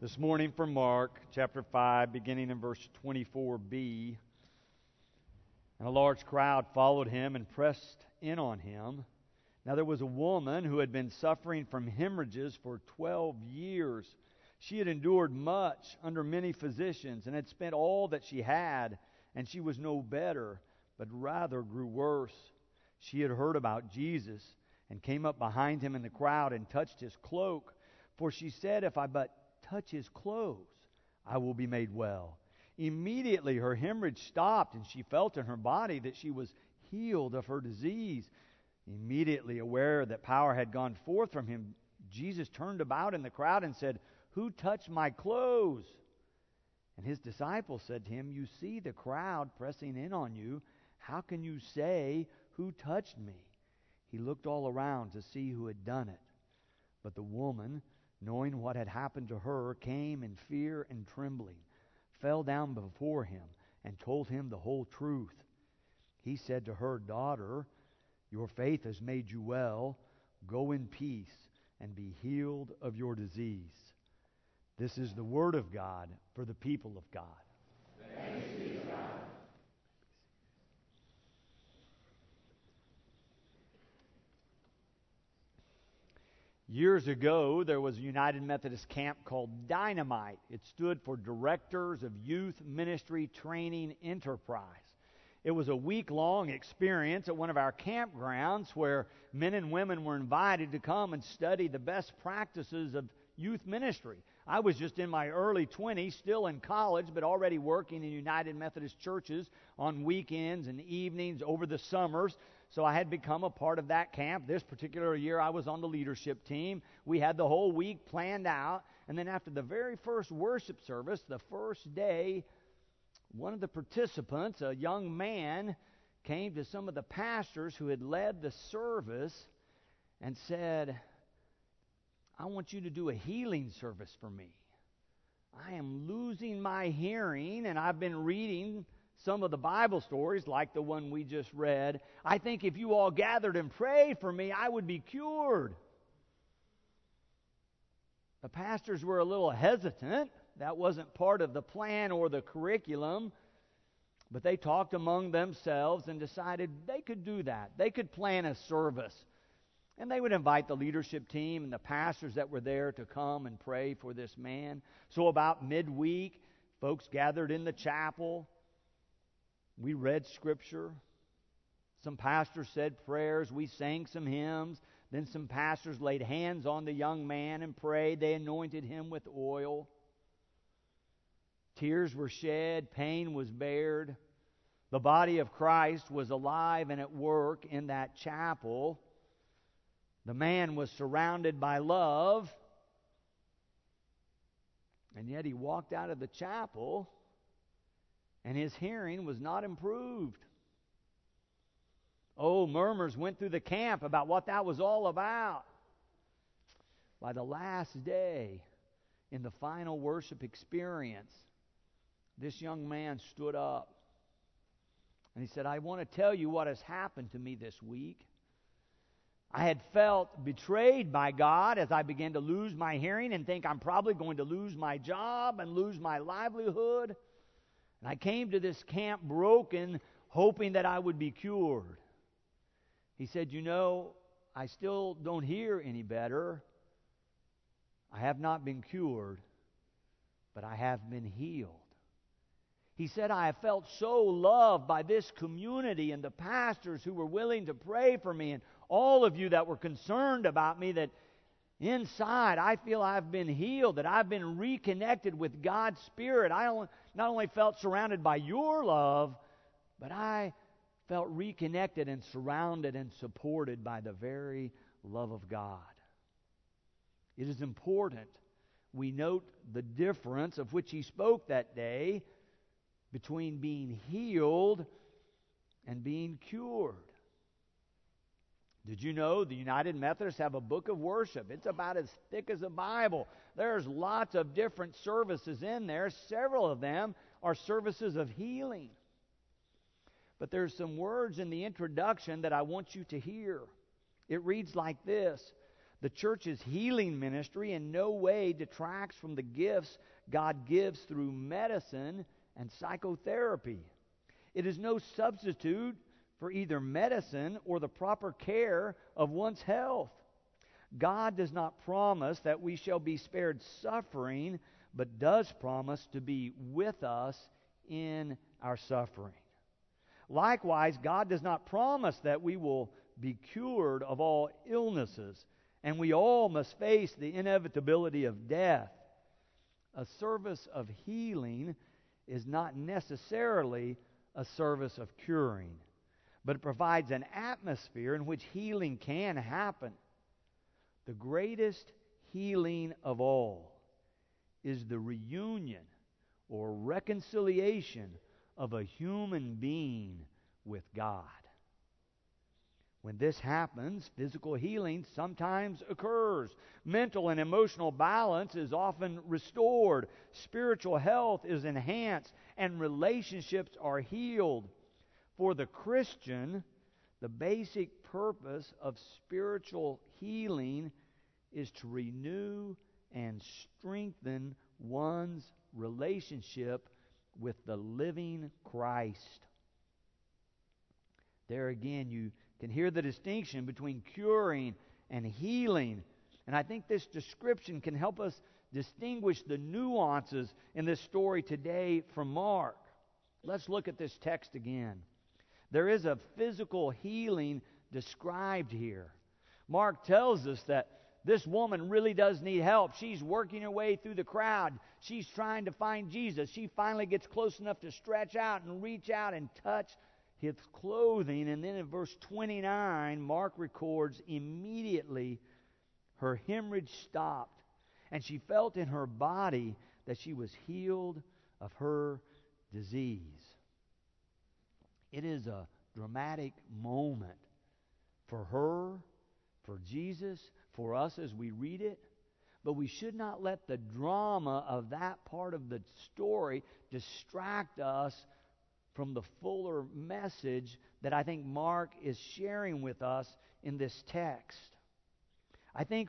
This morning from Mark chapter 5, beginning in verse 24b. And a large crowd followed him and pressed in on him. Now there was a woman who had been suffering from hemorrhages for 12 years. She had endured much under many physicians and had spent all that she had, and she was no better, but rather grew worse. She had heard about Jesus and came up behind him in the crowd and touched his cloak. For she said, If I but touch his clothes, I will be made well. Immediately her hemorrhage stopped, and she felt in her body that she was healed of her disease. Immediately aware that power had gone forth from him, Jesus turned about in the crowd and said, Who touched my clothes? And his disciples said to him, You see the crowd pressing in on you. How can you say, Who touched me? He looked all around to see who had done it. But the woman, knowing what had happened to her, came in fear and trembling, fell down before him, and told him the whole truth. He said to her, Daughter, your faith has made you well. Go in peace and be healed of your disease. This is the word of God for the people of God. Years ago, there was a United Methodist camp called Dynamite. It stood for Directors of Youth Ministry Training Enterprise. It was a week long experience at one of our campgrounds where men and women were invited to come and study the best practices of youth ministry. I was just in my early 20s, still in college, but already working in United Methodist churches on weekends and evenings over the summers. So I had become a part of that camp. This particular year, I was on the leadership team. We had the whole week planned out. And then after the very first worship service, the first day, one of the participants, a young man, came to some of the pastors who had led the service and said, I want you to do a healing service for me. I am losing my hearing, and I've been reading some of the Bible stories, like the one we just read, I think if you all gathered and prayed for me, I would be cured. The pastors were a little hesitant. That wasn't part of the plan or the curriculum. But they talked among themselves and decided they could do that. They could plan a service. And they would invite the leadership team and the pastors that were there to come and pray for this man. So, about midweek, folks gathered in the chapel. We read Scripture. Some pastors said prayers. We sang some hymns. Then some pastors laid hands on the young man and prayed. They anointed him with oil. Tears were shed. Pain was bared. The body of Christ was alive and at work in that chapel. The man was surrounded by love. And yet he walked out of the chapel and his hearing was not improved. Oh, murmurs went through the camp about what that was all about. By the last day, in the final worship experience, this young man stood up and he said, I want to tell you what has happened to me this week. I had felt betrayed by God as I began to lose my hearing and think I'm probably going to lose my job and lose my livelihood. And I came to this camp broken, hoping that I would be cured. He said, You know, I still don't hear any better. I have not been cured, but I have been healed. He said, I have felt so loved by this community and the pastors who were willing to pray for me, and all of you that were concerned about me that Inside, I feel I've been healed, that I've been reconnected with God's Spirit. I not only felt surrounded by your love, but I felt reconnected and surrounded and supported by the very love of God. It is important we note the difference of which he spoke that day between being healed and being cured. Did you know the United Methodists have a book of worship? It's about as thick as a Bible. There's lots of different services in there. Several of them are services of healing. But there's some words in the introduction that I want you to hear. It reads like this The church's healing ministry in no way detracts from the gifts God gives through medicine and psychotherapy. It is no substitute for either medicine or the proper care of one's health. God does not promise that we shall be spared suffering, but does promise to be with us in our suffering. Likewise, God does not promise that we will be cured of all illnesses, and we all must face the inevitability of death. A service of healing is not necessarily a service of curing, but it provides an atmosphere in which healing can happen. The greatest healing of all is the reunion or reconciliation of a human being with God. When this happens, physical healing sometimes occurs. Mental and emotional balance is often restored. Spiritual health is enhanced, and relationships are healed. For the Christian, the basic purpose of spiritual healing is to renew and strengthen one's relationship with the living Christ. There again, you can hear the distinction between curing and healing. And I think this description can help us distinguish the nuances in this story today from Mark. Let's look at this text again. There is a physical healing described here. Mark tells us that this woman really does need help. She's working her way through the crowd. She's trying to find Jesus. She finally gets close enough to stretch out and reach out and touch his clothing. And then in verse 29, Mark records immediately her hemorrhage stopped, and she felt in her body that she was healed of her disease. It is a dramatic moment for her, for Jesus, for us as we read it. But we should not let the drama of that part of the story distract us from the fuller message that I think Mark is sharing with us in this text. I think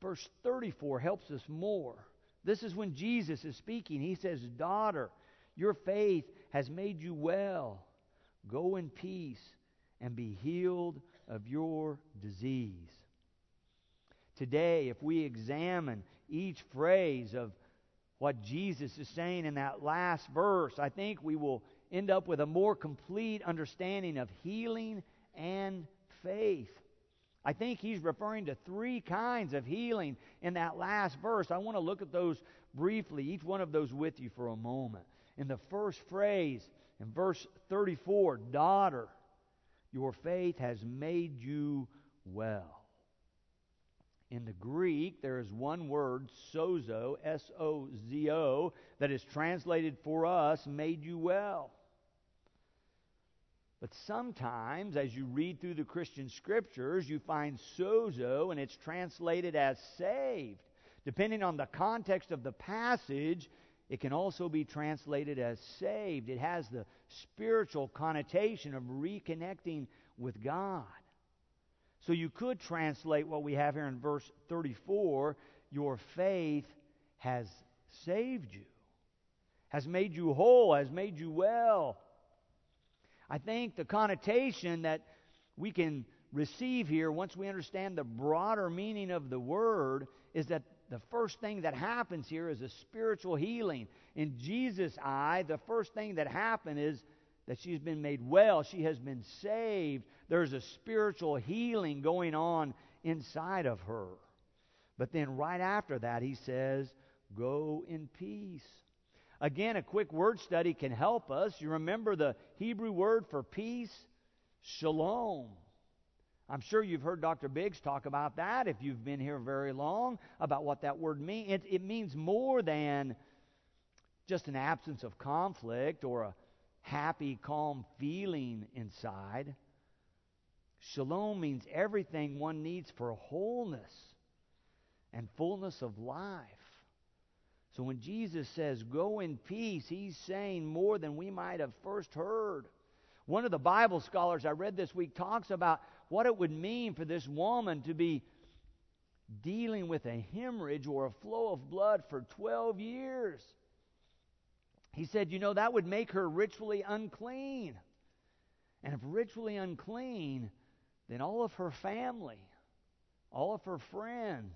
verse 34 helps us more. This is when Jesus is speaking. He says, Daughter, your faith has made you well. Go in peace and be healed of your disease. Today, if we examine each phrase of what Jesus is saying in that last verse, I think we will end up with a more complete understanding of healing and faith. I think he's referring to three kinds of healing in that last verse. I want to look at those briefly, each one of those with you for a moment. In the first phrase, in verse 34, daughter, your faith has made you well. In the Greek, there is one word, sozo, S O Z O, that is translated for us, made you well. But sometimes, as you read through the Christian scriptures, you find sozo and it's translated as saved. Depending on the context of the passage, it can also be translated as saved. It has the spiritual connotation of reconnecting with God. So you could translate what we have here in verse 34 your faith has saved you, has made you whole, has made you well. I think the connotation that we can receive here once we understand the broader meaning of the word is that the first thing that happens here is a spiritual healing. In Jesus' eye, the first thing that happened is that she's been made well, she has been saved. There's a spiritual healing going on inside of her. But then right after that, he says, Go in peace. Again, a quick word study can help us. You remember the Hebrew word for peace? Shalom. I'm sure you've heard Dr. Biggs talk about that if you've been here very long, about what that word means. It, it means more than just an absence of conflict or a happy, calm feeling inside. Shalom means everything one needs for wholeness and fullness of life. So when Jesus says, go in peace, he's saying more than we might have first heard. One of the Bible scholars I read this week talks about what it would mean for this woman to be dealing with a hemorrhage or a flow of blood for 12 years. He said, You know, that would make her ritually unclean. And if ritually unclean, then all of her family, all of her friends,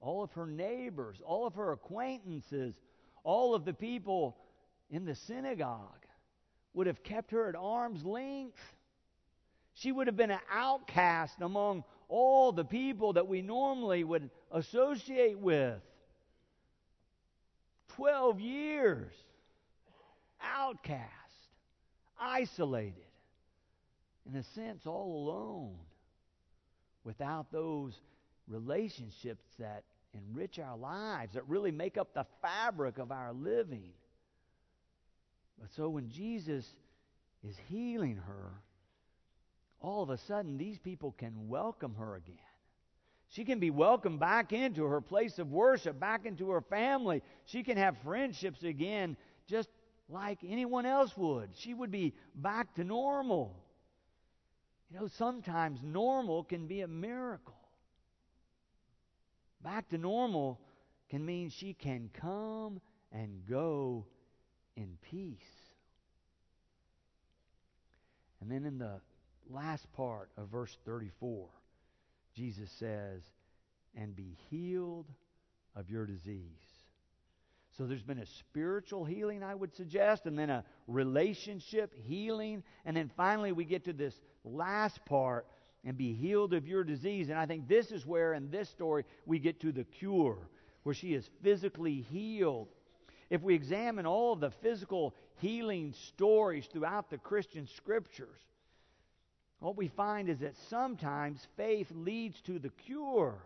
all of her neighbors, all of her acquaintances, all of the people in the synagogue would have kept her at arm's length. She would have been an outcast among all the people that we normally would associate with. Twelve years. Outcast. Isolated. In a sense, all alone. Without those relationships that enrich our lives, that really make up the fabric of our living. But so when Jesus is healing her, all of a sudden these people can welcome her again. She can be welcomed back into her place of worship, back into her family. She can have friendships again, just like anyone else would. She would be back to normal. You know, sometimes normal can be a miracle. Back to normal can mean she can come and go in peace. And then in the last part of verse 34, Jesus says, and be healed of your disease. So there's been a spiritual healing, I would suggest, and then a relationship healing, and then finally we get to this last part and be healed of your disease. And I think this is where, in this story, we get to the cure, where she is physically healed. If we examine all of the physical healing stories throughout the Christian scriptures, what we find is that sometimes faith leads to the cure,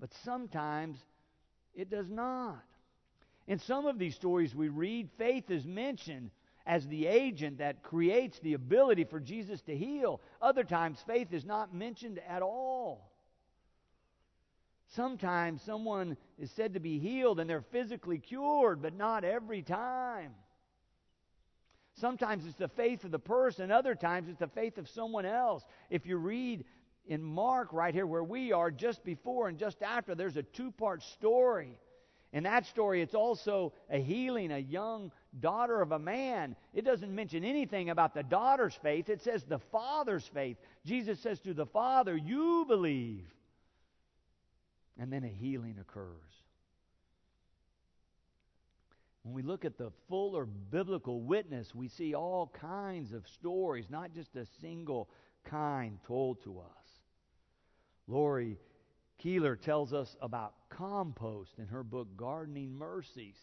but sometimes it does not. In some of these stories we read, faith is mentioned as the agent that creates the ability for Jesus to heal. Other times, faith is not mentioned at all. Sometimes someone is said to be healed and they're physically cured, but not every time. Sometimes it's the faith of the person, other times it's the faith of someone else. If you read in Mark, right here where we are, just before and just after, there's a two part story. In that story, it's also a healing a young daughter of a man. It doesn't mention anything about the daughter's faith, it says the father's faith. Jesus says to the father, You believe. And then a healing occurs. When we look at the fuller biblical witness, we see all kinds of stories, not just a single kind told to us. Lori Keeler tells us about compost in her book, Gardening Mercies.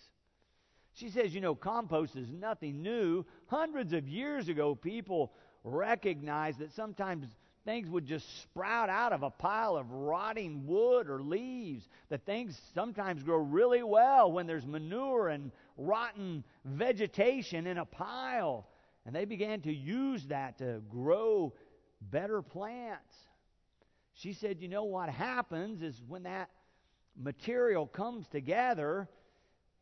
She says, you know, compost is nothing new. Hundreds of years ago, people recognized that sometimes things would just sprout out of a pile of rotting wood or leaves. That things sometimes grow really well when there's manure and rotten vegetation in a pile. And they began to use that to grow better plants. She said, you know what happens is when that material comes together,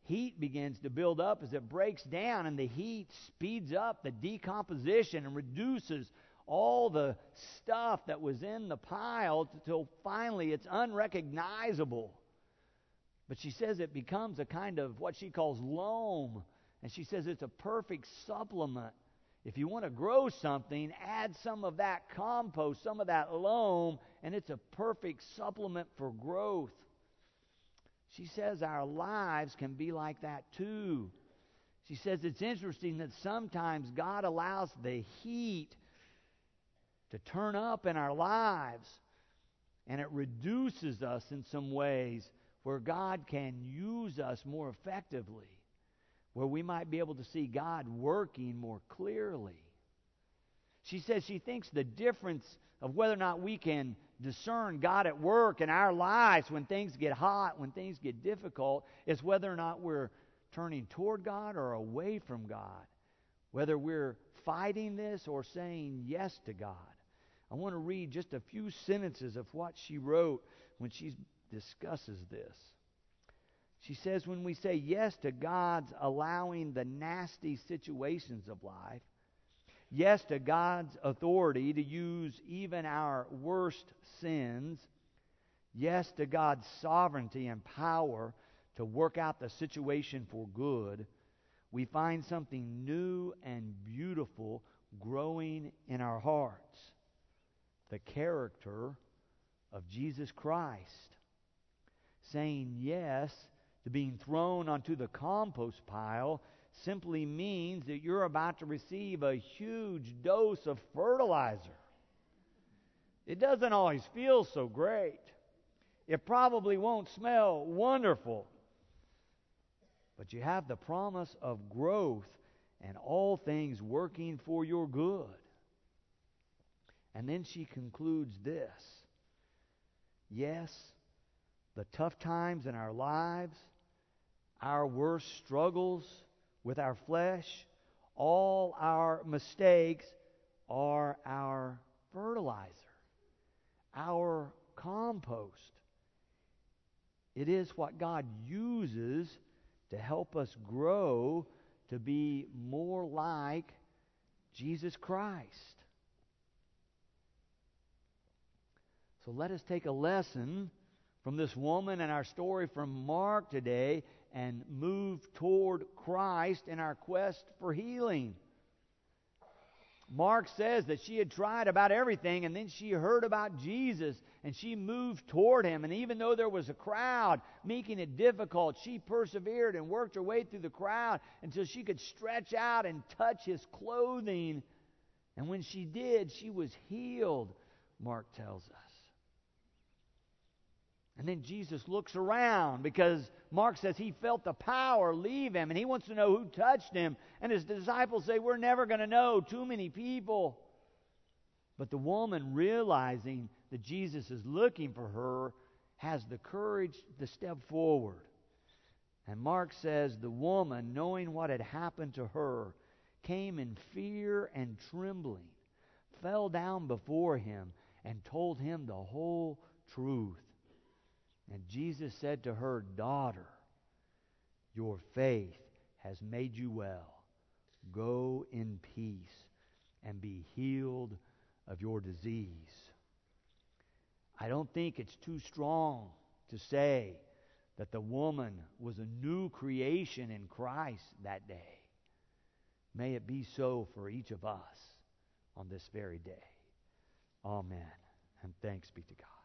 heat begins to build up as it breaks down, and the heat speeds up the decomposition and reduces all the stuff that was in the pile until finally it's unrecognizable. But she says it becomes a kind of what she calls loam. And she says it's a perfect supplement if you want to grow something, add some of that compost, some of that loam, and it's a perfect supplement for growth. She says our lives can be like that too. She says it's interesting that sometimes God allows the heat to turn up in our lives, and it reduces us in some ways where God can use us more effectively where we might be able to see God working more clearly. She says she thinks the difference of whether or not we can discern God at work in our lives when things get hot, when things get difficult, is whether or not we're turning toward God or away from God. Whether we're fighting this or saying yes to God. I want to read just a few sentences of what she wrote when she discusses this. She says when we say yes to God's allowing the nasty situations of life, yes to God's authority to use even our worst sins, yes to God's sovereignty and power to work out the situation for good, we find something new and beautiful growing in our hearts the character of Jesus Christ. Saying yes to being thrown onto the compost pile simply means that you're about to receive a huge dose of fertilizer. It doesn't always feel so great. It probably won't smell wonderful. But you have the promise of growth and all things working for your good. And then she concludes this Yes, the tough times in our lives, our worst struggles with our flesh, all our mistakes are our fertilizer, our compost. It is what God uses to help us grow to be more like Jesus Christ. So let us take a lesson from this woman and our story from Mark today and move toward Christ in our quest for healing. Mark says that she had tried about everything and then she heard about Jesus and she moved toward him. And even though there was a crowd making it difficult, she persevered and worked her way through the crowd until she could stretch out and touch his clothing. And when she did, she was healed, Mark tells us. And then Jesus looks around because Mark says he felt the power leave him and he wants to know who touched him. And his disciples say, We're never going to know. Too many people. But the woman, realizing that Jesus is looking for her, has the courage to step forward. And Mark says, The woman, knowing what had happened to her, came in fear and trembling, fell down before him, and told him the whole truth. And Jesus said to her, Daughter, your faith has made you well. Go in peace and be healed of your disease. I don't think it's too strong to say that the woman was a new creation in Christ that day. May it be so for each of us on this very day. Amen. And thanks be to God.